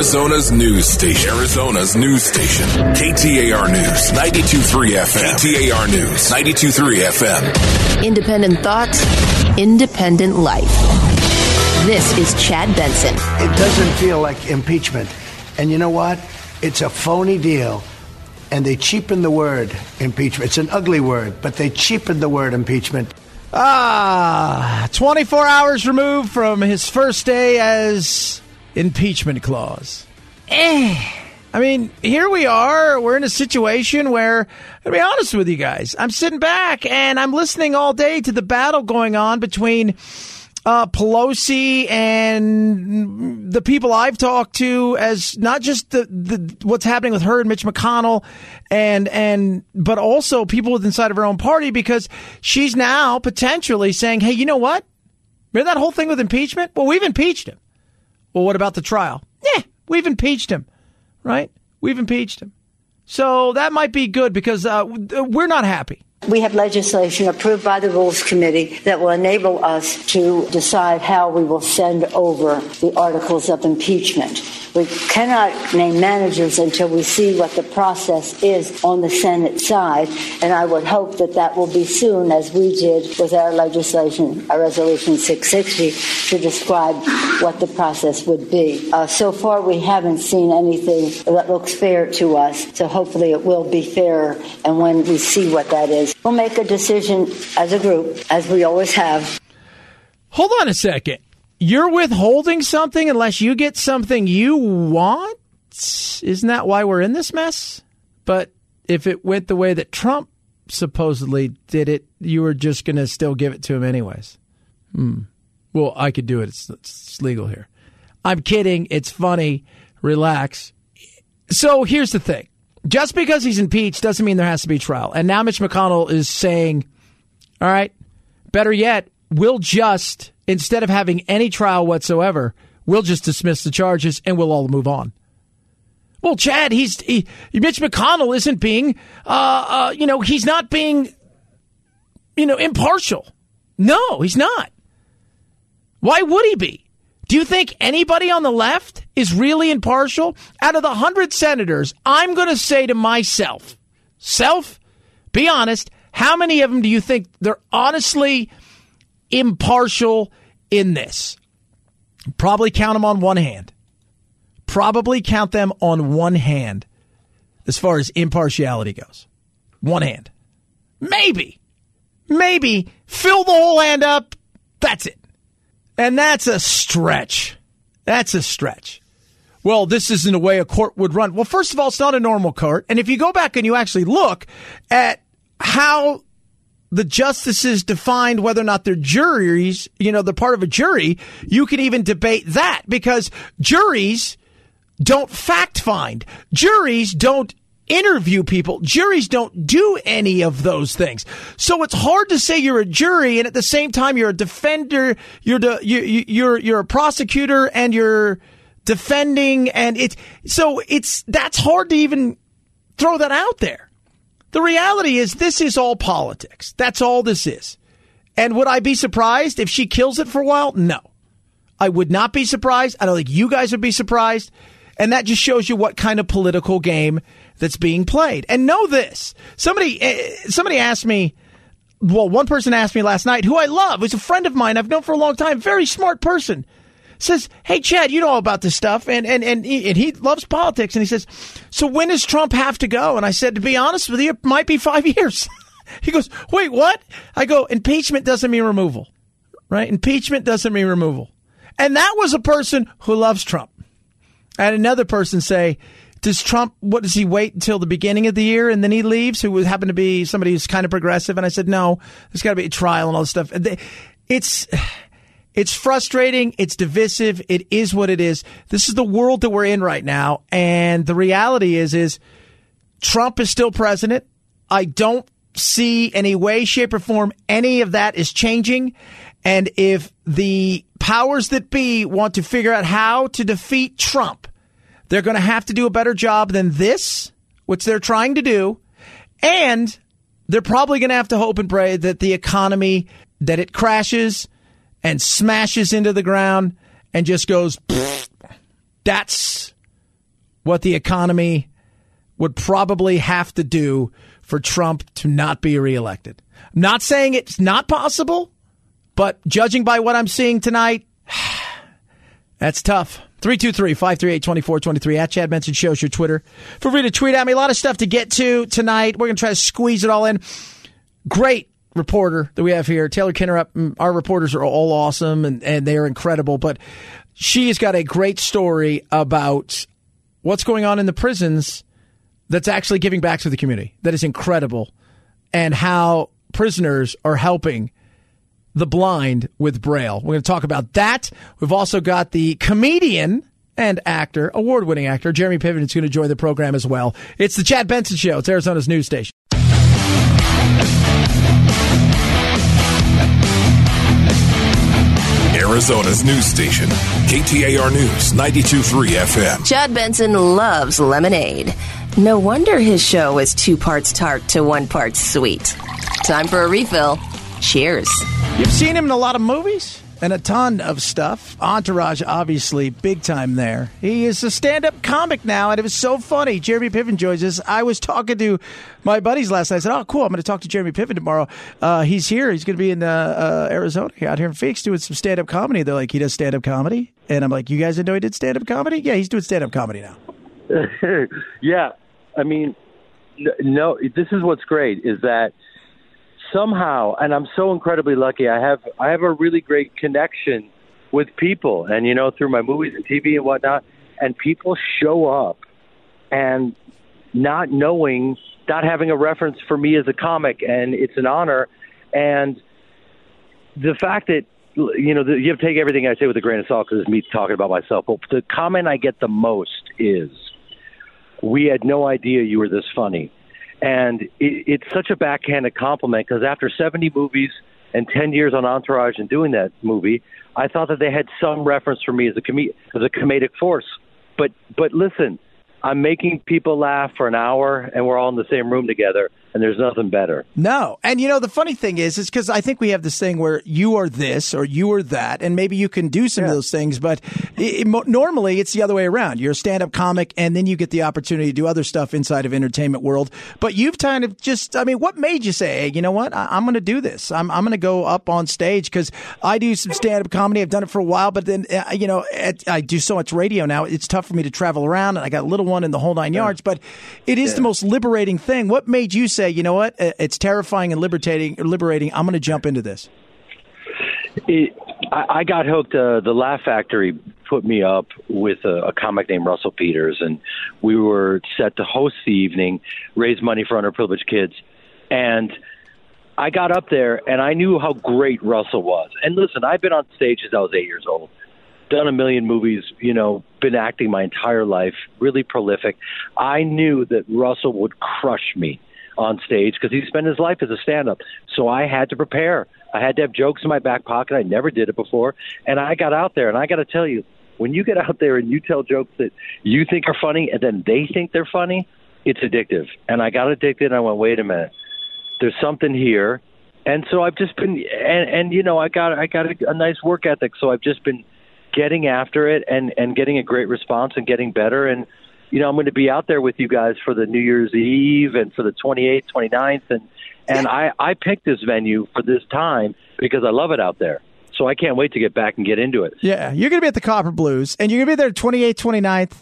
Arizona's news station. Arizona's news station. KTAR News, 92.3 FM. KTAR News, 92.3 FM. Independent thought, independent life. This is Chad Benson. It doesn't feel like impeachment. And you know what? It's a phony deal. And they cheapen the word impeachment. It's an ugly word, but they cheapen the word impeachment. Ah, 24 hours removed from his first day as impeachment clause. Eh. I mean, here we are. We're in a situation where, to be honest with you guys, I'm sitting back and I'm listening all day to the battle going on between uh, Pelosi and the people I've talked to, as not just the, the what's happening with her and Mitch McConnell, and and but also people inside of her own party, because she's now potentially saying, "Hey, you know what? Remember that whole thing with impeachment? Well, we've impeached him. Well, what about the trial? Yeah, we've impeached him, right? We've impeached him. So that might be good because uh, we're not happy. We have legislation approved by the Rules Committee that will enable us to decide how we will send over the articles of impeachment. We cannot name managers until we see what the process is on the Senate side, and I would hope that that will be soon, as we did with our legislation, our Resolution 660, to describe what the process would be. Uh, so far, we haven't seen anything that looks fair to us, so hopefully it will be fair, and when we see what that is, We'll make a decision as a group, as we always have. Hold on a second. You're withholding something unless you get something you want? Isn't that why we're in this mess? But if it went the way that Trump supposedly did it, you were just going to still give it to him anyways. Hmm. Well, I could do it. It's, it's legal here. I'm kidding. It's funny. Relax. So here's the thing just because he's impeached doesn't mean there has to be trial. And now Mitch McConnell is saying, all right, better yet, we'll just, instead of having any trial whatsoever, we'll just dismiss the charges and we'll all move on. Well, Chad, he's he, Mitch McConnell isn't being, uh, uh, you know, he's not being, you know, impartial. No, he's not. Why would he be? Do you think anybody on the left is really impartial? Out of the 100 senators, I'm going to say to myself, self, be honest, how many of them do you think they're honestly impartial in this? Probably count them on one hand. Probably count them on one hand as far as impartiality goes. One hand. Maybe. Maybe fill the whole hand up. That's it. And that's a stretch. That's a stretch. Well, this isn't a way a court would run. Well, first of all, it's not a normal court. And if you go back and you actually look at how the justices defined whether or not they're juries, you know, they're part of a jury, you can even debate that because juries don't fact find. Juries don't interview people. Juries don't do any of those things. So it's hard to say you're a jury and at the same time you're a defender, you're de, you, you're you're a prosecutor and you're defending and it's so it's that's hard to even throw that out there. The reality is this is all politics. That's all this is. And would I be surprised if she kills it for a while? No. I would not be surprised. I don't think you guys would be surprised. And that just shows you what kind of political game that's being played. And know this: somebody eh, somebody asked me. Well, one person asked me last night, who I love, who's a friend of mine I've known for a long time, very smart person, says, "Hey, Chad, you know all about this stuff, and and and he, and he loves politics." And he says, "So when does Trump have to go?" And I said, "To be honest with you, it might be five years." he goes, "Wait, what?" I go, "Impeachment doesn't mean removal, right? Impeachment doesn't mean removal." And that was a person who loves Trump. I had another person say, does Trump, what does he wait until the beginning of the year and then he leaves, who would happen to be somebody who's kind of progressive? And I said, no, there's got to be a trial and all this stuff. It's, it's frustrating. It's divisive. It is what it is. This is the world that we're in right now. And the reality is, is Trump is still president. I don't see any way, shape, or form any of that is changing. And if the powers that be want to figure out how to defeat Trump, they're going to have to do a better job than this, which they're trying to do. And they're probably going to have to hope and pray that the economy, that it crashes and smashes into the ground and just goes, that's what the economy would probably have to do for Trump to not be reelected. I'm not saying it's not possible, but judging by what I'm seeing tonight, that's tough. 323-538-2423 at Chad Benson Shows your Twitter. Feel free to tweet at me. A lot of stuff to get to tonight. We're going to try to squeeze it all in. Great reporter that we have here, Taylor Kinnerup. Mm, our reporters are all awesome and, and they are incredible, but she's got a great story about what's going on in the prisons that's actually giving back to the community. That is incredible. And how prisoners are helping the blind with Braille. We're going to talk about that. We've also got the comedian and actor, award winning actor, Jeremy Piven is going to join the program as well. It's the Chad Benson Show. It's Arizona's news station. Arizona's news station, KTAR News 923 FM. Chad Benson loves lemonade. No wonder his show is two parts tart to one part sweet. Time for a refill. Cheers. You've seen him in a lot of movies and a ton of stuff. Entourage, obviously, big time there. He is a stand up comic now, and it was so funny. Jeremy Piven joins us. I was talking to my buddies last night. I said, Oh, cool. I'm going to talk to Jeremy Piven tomorrow. Uh, he's here. He's going to be in uh, uh, Arizona, out here in Phoenix, doing some stand up comedy. They're like, He does stand up comedy? And I'm like, You guys didn't know he did stand up comedy? Yeah, he's doing stand up comedy now. yeah, I mean, no. This is what's great is that somehow, and I'm so incredibly lucky. I have I have a really great connection with people, and you know, through my movies and TV and whatnot, and people show up, and not knowing, not having a reference for me as a comic, and it's an honor, and the fact that you know you have to take everything I say with a grain of salt because it's me talking about myself. But the comment I get the most is we had no idea you were this funny. And it, it's such a backhanded compliment because after 70 movies and 10 years on Entourage and doing that movie, I thought that they had some reference for me as a, com- as a comedic force. But but listen, I'm making people laugh for an hour, and we're all in the same room together, and there's nothing better. No, and you know the funny thing is, is because I think we have this thing where you are this or you are that, and maybe you can do some yeah. of those things, but it, it, normally it's the other way around. You're a stand-up comic, and then you get the opportunity to do other stuff inside of entertainment world. But you've kind of just, I mean, what made you say, hey, you know what, I, am going to do this. I'm I'm going to go up on stage because I do some stand-up comedy. I've done it for a while, but then uh, you know at, I do so much radio now. It's tough for me to travel around, and I got a little one in the whole nine yards. But it is yeah. the most liberating thing. What made you say, you know what? It's terrifying and liberating. Liberating. I'm going to jump into this. It, I, I got hooked. Uh, the Laugh Factory put me up with a, a comic named Russell Peters, and we were set to host the evening, raise money for underprivileged kids, and. I got up there and I knew how great Russell was. And listen, I've been on stage since I was eight years old done a million movies, you know, been acting my entire life, really prolific. I knew that Russell would crush me on stage because he spent his life as a stand-up. So I had to prepare. I had to have jokes in my back pocket. I never did it before, and I got out there. And I got to tell you, when you get out there and you tell jokes that you think are funny, and then they think they're funny, it's addictive. And I got addicted. and I went, wait a minute, there's something here. And so I've just been, and and you know, I got I got a, a nice work ethic. So I've just been getting after it and and getting a great response and getting better and you know I'm going to be out there with you guys for the New Year's Eve and for the 28th 29th and and I I picked this venue for this time because I love it out there so I can't wait to get back and get into it. Yeah, you're going to be at the Copper Blues and you're going to be there 28th 29th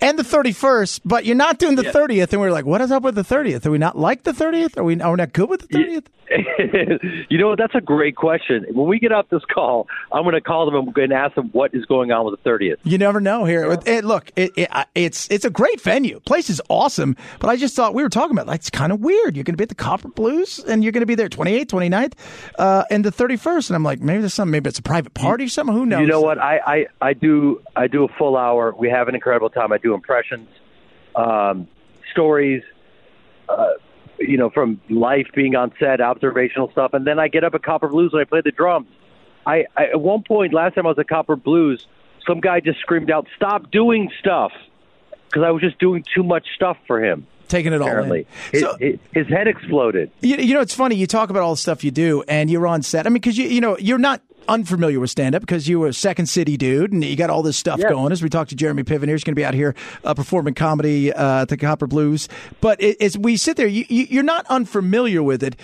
and the 31st, but you're not doing the yeah. 30th. And we are like, what is up with the 30th? Are we not like the 30th? Are we, are we not good with the 30th? you know, that's a great question. When we get off this call, I'm going to call them and ask them what is going on with the 30th. You never know here. It, look, it, it, it's it's a great venue. Place is awesome, but I just thought we were talking about like it's kind of weird. You're going to be at the Copper Blues and you're going to be there 28th, 29th, uh, and the 31st. And I'm like, maybe there's something. Maybe it's a private party or something. Who knows? You know what? I, I, I do I do a full hour. We have an incredible time. I do impressions, um, stories. Uh, you know, from life being on set, observational stuff, and then I get up at Copper Blues and I play the drums. I, I at one point last time I was at Copper Blues, some guy just screamed out, "Stop doing stuff," because I was just doing too much stuff for him taking it Apparently. all in. His, so, his head exploded. You, you, know, it's funny. You talk about all the stuff you do, and you're on set. I mean, because you you know you're not unfamiliar with stand up because you were a Second City dude and you got all this stuff Yeah. going. As we talked to Jeremy Piven, here, he's going to be out here uh, performing comedy uh, at the Copper Blues. But it, as we sit there, you, you, you're not unfamiliar with it.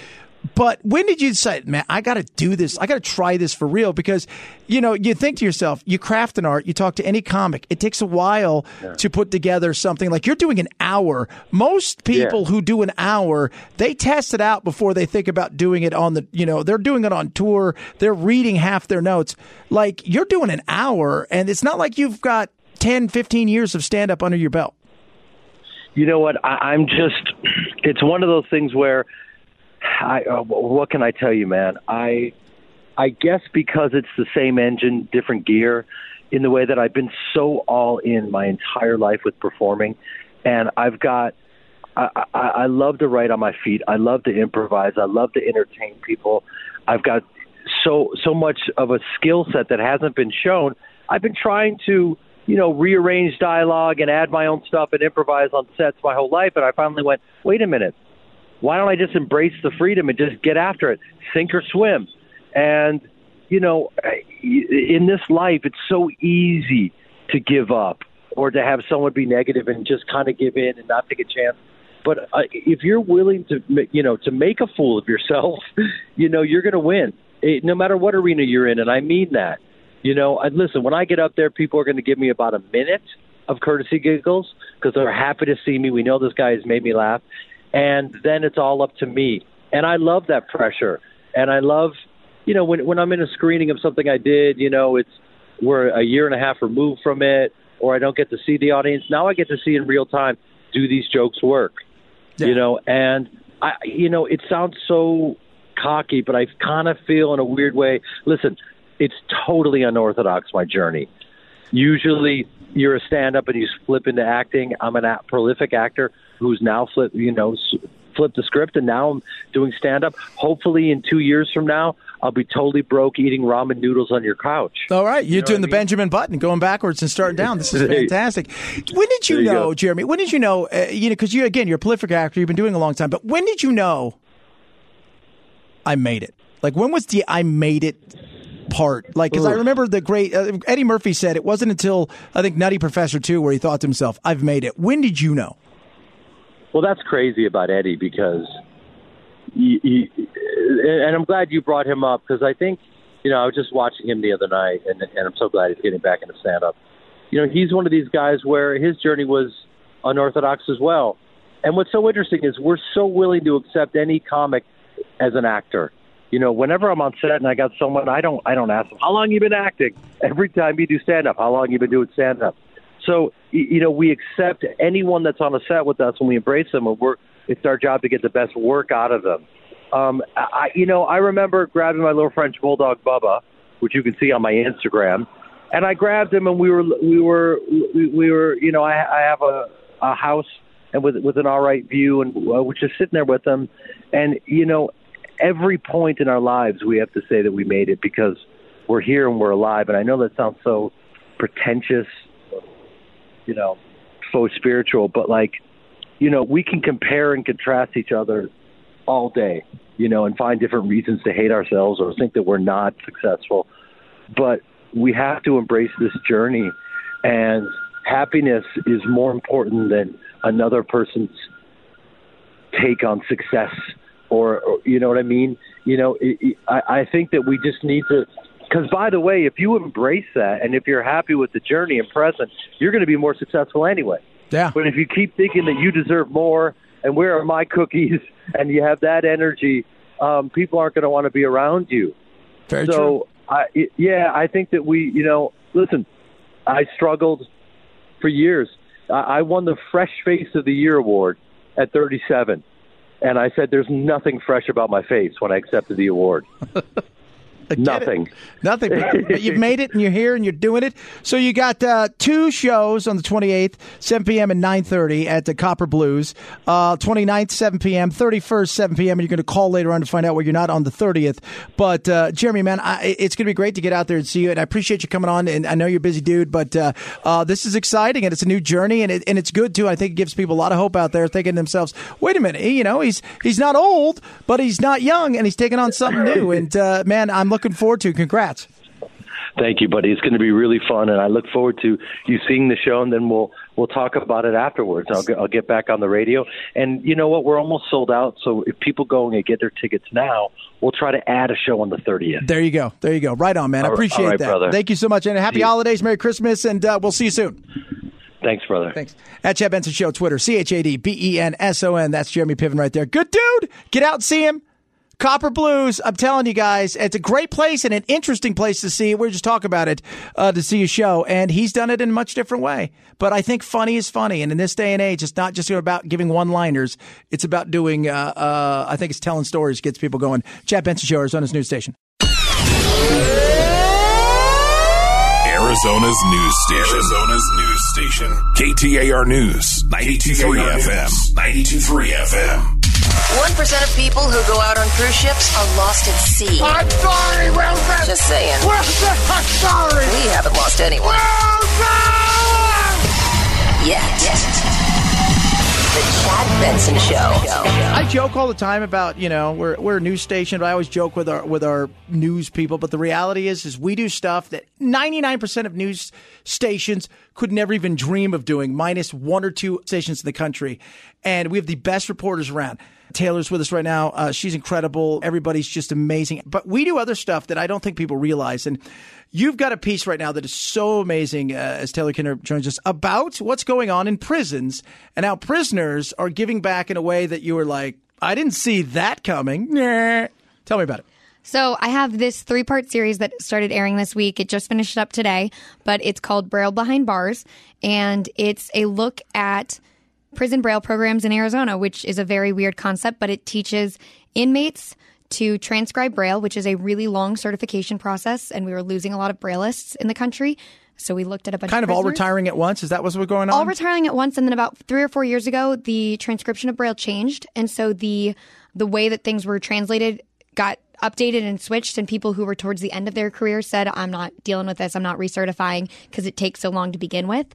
But when did you decide, man, I got to do this? I got to try this for real? Because, you know, you think to yourself, you craft an art, you talk to any comic, it takes a while to put together something like you're doing an hour. Most people Yeah. who do an hour, they test it out before they think about doing it on the, you know, they're doing it on tour, they're reading half their notes. Like you're doing an hour, and it's not like you've got 10, 15 years of stand up under your belt. You know what? I, I'm just. It's one of those things where, I. Uh, what can I tell you, man? I. I guess because it's the same engine, different gear, in the way that I've been so all in my entire life with performing, and I've got. I, I, I love to write on my feet. I love to improvise. I love to entertain people. I've got so so much of a skill set that hasn't been shown. I've been trying to, you know, rearrange dialogue and add my own stuff and improvise on sets my whole life. And I finally went, wait a minute, why don't I just embrace the freedom and just get after it, sink or swim? And you know, in this life, it's so easy to give up or to have someone be negative and just kind of give in and not take a chance. But uh, if you're willing to, you know, to make a fool of yourself, you know, you're going to win, eh, no matter what arena you're in, and I mean that. You know, and listen, when I get up there, people are going to give me about a minute of courtesy giggles because they're happy to see me. We know this guy has made me laugh, and then it's all up to me. And I love that pressure, and I love, you know, when when I'm in a screening of something I did, you know, it's we're a year and a half removed from it, or I don't get to see the audience. Now I get to see in real time. Do these jokes work? You know, and I, you know, it sounds so cocky, but I kind of feel in a weird way. Listen, it's totally unorthodox my journey. Usually, you're a stand-up and you flip into acting. I'm a- prolific actor who's now flip, you know, flipped the script, and now I'm doing stand-up. Hopefully, in two years from now, I'll be totally broke eating ramen noodles on your couch. All right, you're know doing the mean? Benjamin Button, going backwards and starting down. This is fantastic. When did you you know, go. Jeremy? When did you know? Uh, you know, because you again, you're a prolific actor. You've been doing a long time. But when did you know? I made it. Like when was the I made it part? Like because I remember the great uh, Eddie Murphy said it wasn't until I think Nutty Professor two where he thought to himself, "I've made it." When did you know? Well, that's crazy about Eddie because, he, he, and I'm glad you brought him up because I think, you know, I was just watching him the other night, and, and I'm so glad he's getting back into stand up. You know, he's one of these guys where his journey was unorthodox as well. And what's so interesting is we're so willing to accept any comic as an actor. You know, whenever I'm on set and I got someone, I don't, I don't ask them how long you been acting. Every time you do stand up, how long you been doing stand up. So you know, we accept anyone that's on a set with us, and we embrace them, and we're it's our job to get the best work out of them. Um, I, you know, I remember grabbing my little French bulldog Bubba, which you can see on my Instagram, and I grabbed him, and we were we were we, we were you know I, I have a, a house and with with an all right view, and uh, we're just sitting there with him, and you know, every point in our lives we have to say that we made it because we're here and we're alive, and I know that sounds so pretentious you know, so spiritual, but like, you know, we can compare and contrast each other all day, you know, and find different reasons to hate ourselves or think that we're not successful. But we have to embrace this journey, and happiness is more important than another person's take on success or, or you know what I mean? You know, it, it, I, I think that we just need to. Because by the way, if you embrace that and if you're happy with the journey and present, you're going to be more successful anyway. Yeah. But if you keep thinking that you deserve more and where are my cookies and you have that energy, um, people aren't going to want to be around you. Very true. so, I, it- yeah, I think that we, you know, listen, I struggled for years. I, I won the Fresh Face of the Year award at 37. And I said, there's nothing fresh about my face when I accepted the award. Nothing. Nothing. But, but you've made it and you're here and you're doing it. So you got uh, two shows on the 28th, 7 p.m. and 9.30 at the Copper Blues. Uh, 29th, 7 p.m., 31st, 7 p.m. And you're going to call later on to find out where you're not on the 30th. But uh, Jeremy, man, I, it's going to be great to get out there and see you. And I appreciate you coming on. And I know you're a busy dude, but uh, uh, this is exciting and it's a new journey and, it, and it's good too. I think it gives people a lot of hope out there thinking to themselves, wait a minute, you know, he's, he's not old, but he's not young and he's taking on something new. And uh, man, I'm looking forward to. Congrats. Thank you, buddy. It's going to be really fun, and I look forward to you seeing the show, and then we'll we'll talk about it afterwards. I'll get, I'll get back on the radio, and you know what? We're almost sold out. So if people go and get their tickets now, we'll try to add a show on the 30th. There you go. There you go. Right on, man. I appreciate right, that. Brother. Thank you so much, and happy holidays, Merry Christmas, and uh, we'll see you soon. Thanks, brother. Thanks. At Chad Benson Show, Twitter, C H A D B E N S O N. That's Jeremy Piven right there. Good dude. Get out and see him. Copper Blues, I'm telling you guys, it's a great place and an interesting place to see. We're just talking about it uh, to see a show, and he's done it in a much different way. But I think funny is funny, and in this day and age, it's not just about giving one-liners. It's about doing. Uh, uh, I think it's telling stories, gets people going. Chad Benson Show, Arizona's news station. Arizona's news station. Arizona's news station. KTAR News, 92.3 FM. 92.3 FM. 1% of people who go out on cruise ships are lost at sea. I'm sorry, Wilson. Just saying. Wilson, I'm sorry. We haven't lost anyone. Yet. The Chad Benson Show. I joke all the time about you know we're we're a news station, but I always joke with our with our news people. But the reality is, is we do stuff that ninety nine percent of news stations could never even dream of doing, minus one or two stations in the country, and we have the best reporters around. Taylor's with us right now. Uh, she's incredible. Everybody's just amazing. But we do other stuff that I don't think people realize. And you've got a piece right now that is so amazing, uh, as Taylor Kinder joins us, about what's going on in prisons and how prisoners are giving back in a way that you were like, I didn't see that coming. Nah. Tell me about it. So I have this three part series that started airing this week. It just finished up today, but it's called Braille Behind Bars. And it's a look at prison braille programs in Arizona, which is a very weird concept, but it teaches inmates to transcribe braille, which is a really long certification process. And we were losing a lot of braillists in the country. So we looked at a bunch Kind of of all retiring at once. Is that what's what was going on? all retiring at once and then about three or four years ago the transcription of braille changed and so the the way that things were translated got updated and switched and people who were towards the end of their career said i'm not dealing with this i'm not recertifying because it takes so long to begin with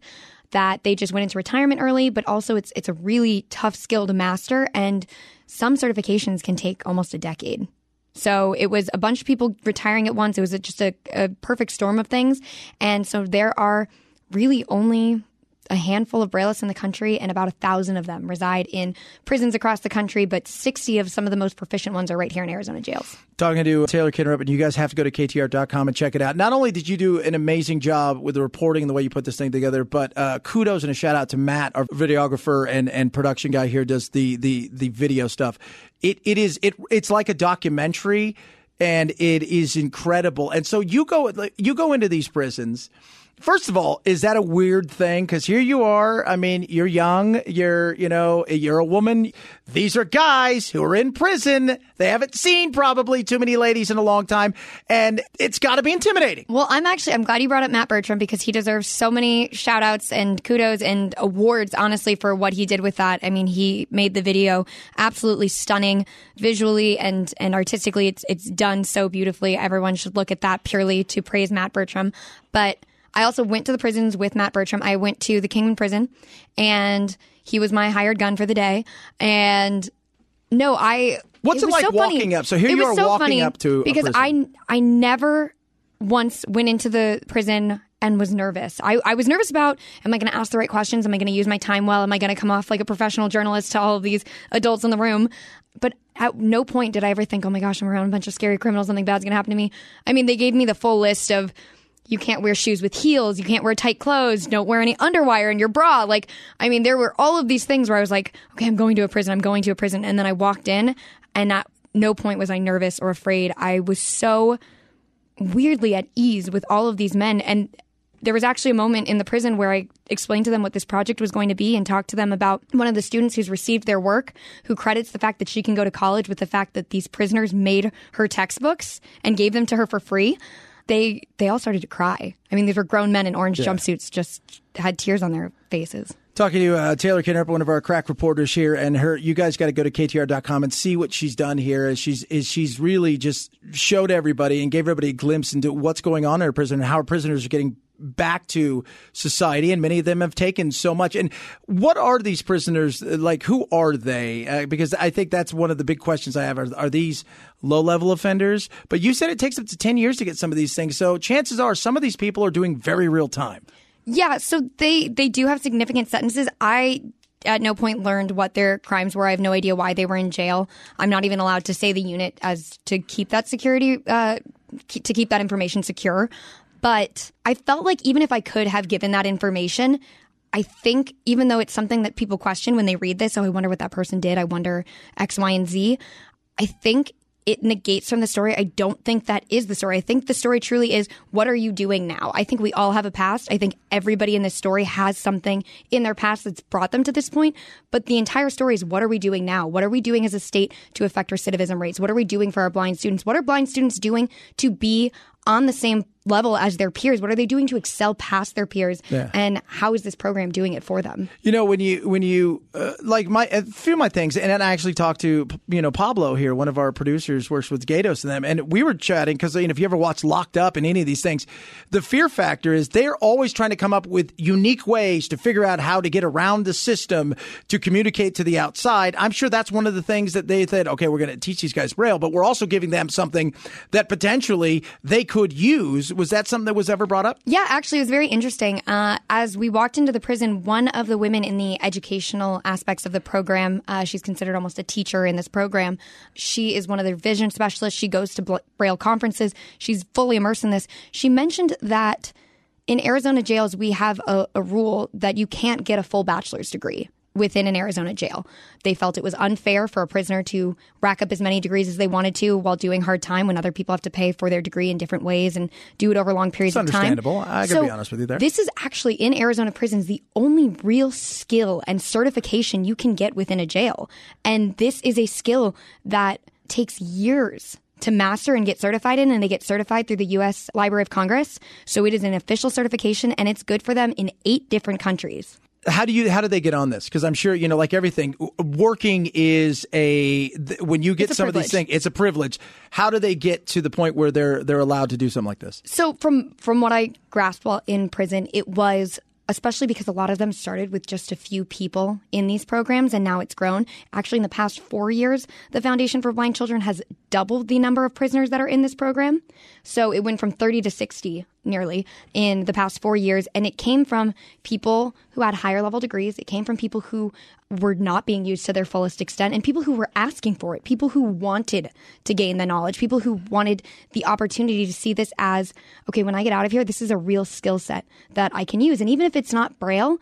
that they just went into retirement early but also it's it's a really tough skill to master and some certifications can take almost a decade so it was a bunch of people retiring at once. It was just a, a perfect storm of things. And so there are really only a handful of Braillists in the country, and about a thousand of them reside in prisons across the country. But 60 of some of the most proficient ones are right here in Arizona jails. talking to Taylor Kinnerup, and you guys have to go to ktar.com and check it out. Not only did you do an amazing job with the reporting and the way you put this thing together, but uh, kudos and a shout out to Matt, our videographer and, and production guy here, does the the the video stuff. It it is it it's like a documentary, and it is incredible. And so you go you go into these prisons. First of all, is that a weird thing? Because here you are. I mean, you're young. You're, you know, you're a woman. These are guys who are in prison. They haven't seen probably too many ladies in a long time, and it's got to be intimidating. Well, I'm actually I'm glad you brought up Matt Bertram because he deserves so many shout outs and kudos and awards honestly for what he did with that. I mean, he made the video absolutely stunning visually and and artistically. It's it's done so beautifully. Everyone should look at that purely to praise Matt Bertram. But I also went to the prisons with Matt Bertram. I went to the Kingman prison and he was my hired gun for the day. And no, I What's it was like so funny. walking up? So here It you was are so walking funny up to because. I I never once went into the prison and was nervous. I, I was nervous about am I going to ask the right questions? Am I going to use my time well? Am I going to come off like a professional journalist to all of these adults in the room? But at no point did I ever think, oh my gosh, I'm around a bunch of scary criminals. Something bad's going to happen to me. I mean, they gave me the full list of you can't wear shoes with heels. You can't wear tight clothes. Don't wear any underwire in your bra. Like, I mean, there were all of these things where I was like, okay, I'm going to a prison. I'm going to a prison. And then I walked in and at no point was I nervous or afraid. I was so weirdly at ease with all of these men. And there was actually a moment in the prison where I explained to them what this project was going to be and talked to them about one of the students who's received their work, who credits the fact that she can go to college with the fact that these prisoners made her textbooks and gave them to her for free. They they all started to cry. I mean, these were grown men in orange jumpsuits, just had tears on their faces. Talking to uh, Taylor Kinnerup, one of our crack reporters here, and her. You guys got to go to ktar.com and see what she's done here. As she's is she's really just showed everybody and gave everybody a glimpse into what's going on in a prison and how prisoners are getting back to society, and many of them have taken so much. And what are these prisoners like? Who are they? Uh, because I think that's one of the big questions I have. Are, are these low level offenders? But you said it takes up to 10 years to get some of these things. So chances are some of these people are doing very real time. Yeah, so they they do have significant sentences. I at no point learned what their crimes were. I have no idea why they were in jail. I'm not even allowed to say the unit as to keep that security, uh, to keep that information secure. But I felt like even if I could have given that information, I think even though it's something that people question when they read this, oh, I wonder what that person did. I wonder X, Y, and Z. I think it negates from the story. I don't think that is the story. I think the story truly is what are you doing now? I think we all have a past. I think everybody in this story has something in their past that's brought them to this point. But the entire story is what are we doing now? What are we doing as a state to affect recidivism rates? What are we doing for our blind students? What are blind students doing to be on the same level as their peers? What are they doing to excel past their peers? Yeah. And how is this program doing it for them? You know, when you when you uh, like my a few of my things, and I actually talked to you know Pablo here, one of our producers, works with Gatos and them, and we were chatting because you know if you ever watch Locked Up and any of these things, the fear factor is they're always trying to come up with unique ways to figure out how to get around the system to communicate to the outside. I'm sure that's one of the things that they said, okay, we're going to teach these guys Braille, but we're also giving them something that potentially they could use. Was that something that was ever brought up? Yeah, actually, it was very interesting. Uh, as we walked into the prison, one of the women in the educational aspects of the program, uh, she's considered almost a teacher in this program. She is one of their vision specialists. She goes to Braille conferences. She's fully immersed in this. She mentioned that in Arizona jails, we have a, a rule that you can't get a full bachelor's degree within an Arizona jail. They felt it was unfair for a prisoner to rack up as many degrees as they wanted to while doing hard time when other people have to pay for their degree in different ways and do it over long periods of time. Understandable. I gotta so be honest with you there. This is actually in Arizona prisons the only real skill and certification you can get within a jail. And this is a skill that takes years to master and get certified in, and they get certified through the U.S. Library of Congress. So it is an official certification, and it's good for them in eight different countries how do you how do they get on this because i'm sure you know like everything working is a when you get some privilege. of these things it's a privilege how do they get to the point where they're they're allowed to do something like this so from from what i grasped while in prison it was especially because a lot of them started with just a few people in these programs and now it's grown. Actually, in the past four years, the Foundation for Blind Children has doubled the number of prisoners that are in this program. So it went from 30 to 60 nearly in the past four years. And it came from people who had higher level degrees. It came from people who were not being used to their fullest extent and people who were asking for it, people who wanted to gain the knowledge, people who wanted the opportunity to see this as, okay, when I get out of here, this is a real skill set that I can use. And even if it's not Braille,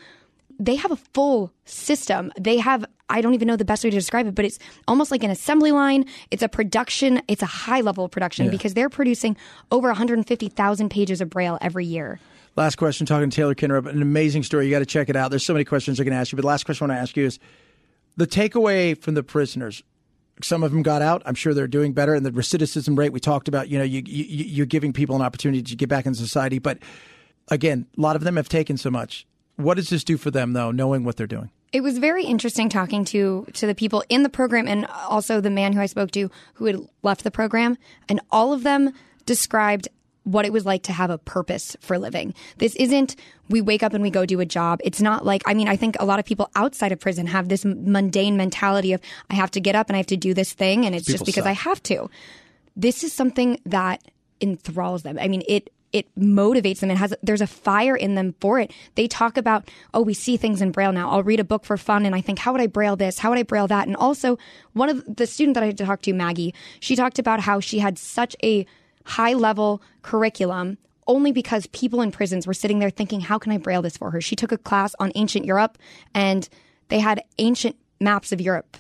they have a full system. They have, I don't even know the best way to describe it, but it's almost like an assembly line. It's a production, it's a high level of production Yeah. because they're producing over 150,000 pages of Braille every year. last question talking to taylor kinnerup an amazing story you got to check it out there's so many questions i can ask you but the last question i want to ask you is the takeaway from the prisoners some of them got out. I'm sure they're doing better. And the recidivism rate we talked about, you know, you, you, you're giving people an opportunity to get back in society. But again, a lot of them have taken so much. What does this do for them, though, knowing what they're doing? It was very interesting talking to to the people in the program and also the man who I spoke to who had left the program, and all of them described what it was like to have a purpose for living. This isn't we wake up and we go do a job. It's not like I mean I think a lot of people outside of prison have this mundane mentality of I have to get up and I have to do this thing and it's People just because suck. I have to. This is something that enthralls them. I mean it it motivates them. It has there's a fire in them for it. They talk about, oh, we see things in braille now. I'll read a book for fun, and I think, how would I braille this? How would I braille that? And also, one of the student that I had to talk to, Maggie, she talked about how she had such a high level curriculum only because people in prisons were sitting there thinking, how can I braille this for her? She took a class on ancient Europe, and they had ancient maps of Europe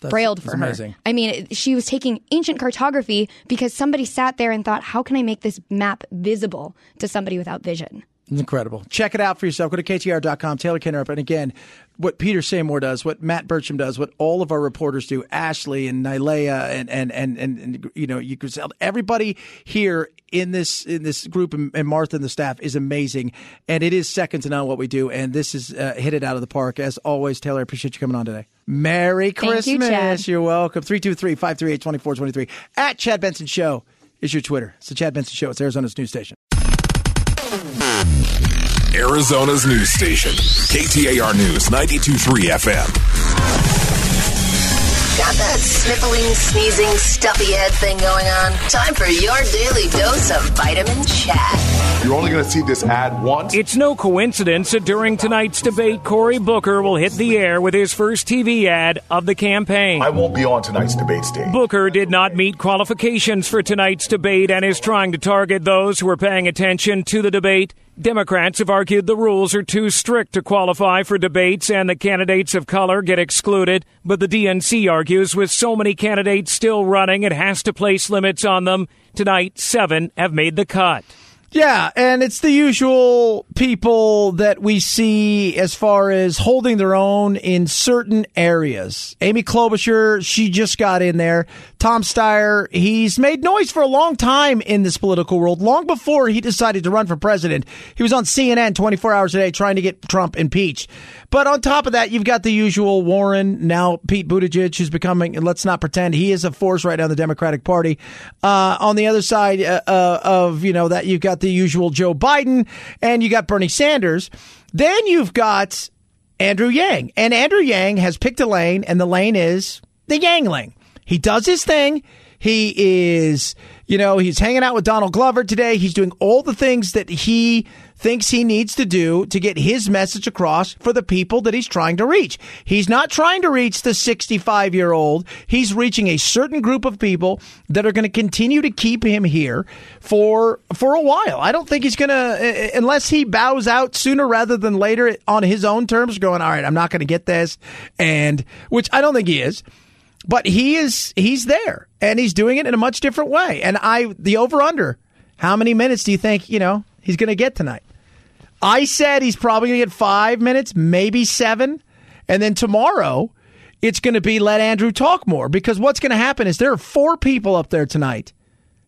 brailled for her. amazing. I mean, she was taking ancient cartography because somebody sat there and thought, how can I make this map visible to somebody without vision? Incredible. Check it out for yourself. Go to KTAR.com, Taylor Kinnerup. And again, what Peter Seymour does, what Matt Burcham does, what all of our reporters do, Ashley and Nylea and, and, and, and, and you know, you could everybody here in this, in this group and, and Martha and the staff is amazing. And it is second to none what we do. And this is uh, hit it out of the park. As always, Taylor, I appreciate you coming on today. Merry Thank you, Christmas. Chad. You're welcome. 323 538 2423. At Chad Benson Show is your Twitter. It's the Chad Benson Show. It's Arizona's news station. Arizona's news station. KTAR News 92.3 FM. Got that sniffling, sneezing, stuffy head thing going on? Time for your daily dose of vitamin chat. You're only going to see this ad once. It's no coincidence that during tonight's debate, Cory Booker will hit the air with his first TV ad of the campaign. I won't be on tonight's debate stage. Booker did not meet qualifications for tonight's debate and is trying to target those who are paying attention to the debate. Democrats have argued the rules are too strict to qualify for debates and the candidates of color get excluded. But the DNC argues with so many candidates still running, it has to place limits on them. Tonight, seven have made the cut. Yeah, and it's the usual people that we see as far as holding their own in certain areas. Amy Klobuchar, she just got in there. Tom Steyer, he's made noise for a long time in this political world, long before he decided to run for president. He was on CNN 24 hours a day trying to get Trump impeached. But on top of that, you've got the usual Warren, now Pete Buttigieg, who's becoming, let's not pretend, he is a force right now in the Democratic Party. Uh, on the other side uh, uh, of, you know, that you've got the usual Joe Biden and you got Bernie Sanders. Then you've got Andrew Yang. And Andrew Yang has picked a lane, and the lane is the Yangling. He does his thing. He is, you know, he's hanging out with Donald Glover today. He's doing all the things that he thinks he needs to do to get his message across for the people that he's trying to reach. He's not trying to reach the 65 year old. He's reaching a certain group of people that are going to continue to keep him here for, for a while. I don't think he's going to, uh, uh, unless he bows out sooner rather than later on his own terms, going, all right, I'm not going to get this. And, which I don't think he is but he is he's there and he's doing it in a much different way. And I the over under, how many minutes do you think, you know, he's going to get tonight? I said he's probably going to get 5 minutes, maybe 7. And then tomorrow it's going to be let Andrew talk more because what's going to happen is there are four people up there tonight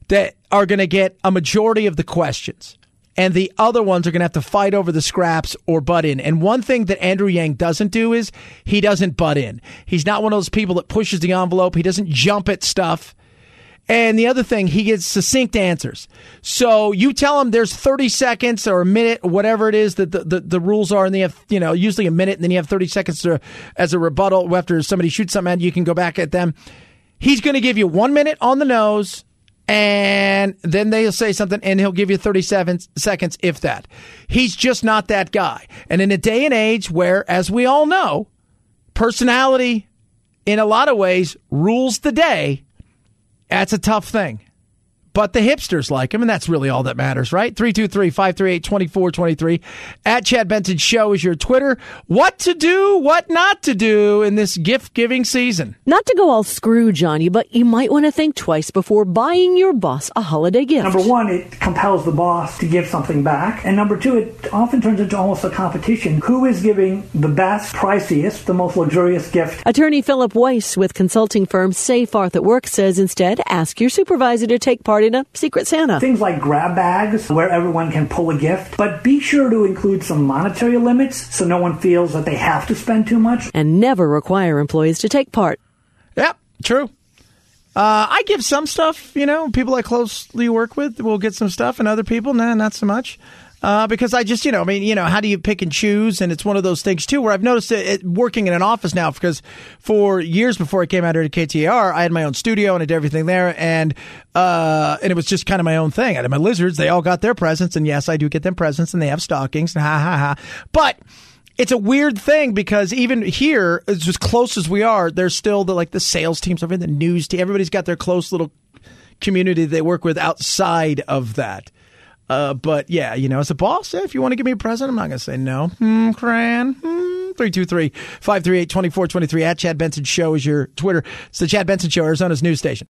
that are going to get a majority of the questions and the other ones are going to have to fight over the scraps or butt in. And one thing that Andrew Yang doesn't do is he doesn't butt in. He's not one of those people that pushes the envelope. He doesn't jump at stuff. And the other thing, he gets succinct answers. So you tell him there's 30 seconds or a minute, whatever it is that the, the, the, rules are, and they have, you know, usually a minute, and then you have 30 seconds to, as a rebuttal after somebody shoots something at you, you can go back at them. He's going to give you one minute on the nose, and then they'll say something, and he'll give you 37 seconds, if that. He's just not that guy. And in a day and age where, as we all know, personality in a lot of ways rules the day, that's a tough thing. But the hipsters like him, and that's really all that matters, right? 323 538 2423. At Chad Benson Show is your Twitter. What to do, what not to do in this gift giving season. Not to go all Scrooge on you, but you might want to think twice before buying your boss a holiday gift. Number one, it compels the boss to give something back. And number two, it often turns into almost a competition. Who is giving the best, priciest, the most luxurious gift? Attorney Philip Weiss with consulting firm Safe Arth at Work says instead, ask your supervisor to take part in a Secret Santa. Things like grab bags where everyone can pull a gift, but be sure to include some monetary limits so no one feels that they have to spend too much. And never require employees to take part. Yep, true. Uh, I give some stuff, you know, people I closely work with will get some stuff, and other people, nah, not so much. Uh, because I just, you know, I mean, you know, how do you pick and choose? And it's one of those things too, where I've noticed it, it, working in an office now, because for years before I came out here to KTAR, I had my own studio and I did everything there, and uh, and it was just kind of my own thing. I had my lizards; they all got their presents, and yes, I do get them presents, and they have stockings, and ha ha ha. But it's a weird thing because even here, as close as we are, there's still the like the sales teams over the news team. Everybody's got their close little community they work with outside of that. Uh, but yeah, you know, as a boss, if you want to give me a present, I'm not going to say no. Hmm, Cran. Hmm, 323 538 2423 at Chad Benson Show is your Twitter. It's the Chad Benson Show, Arizona's news station.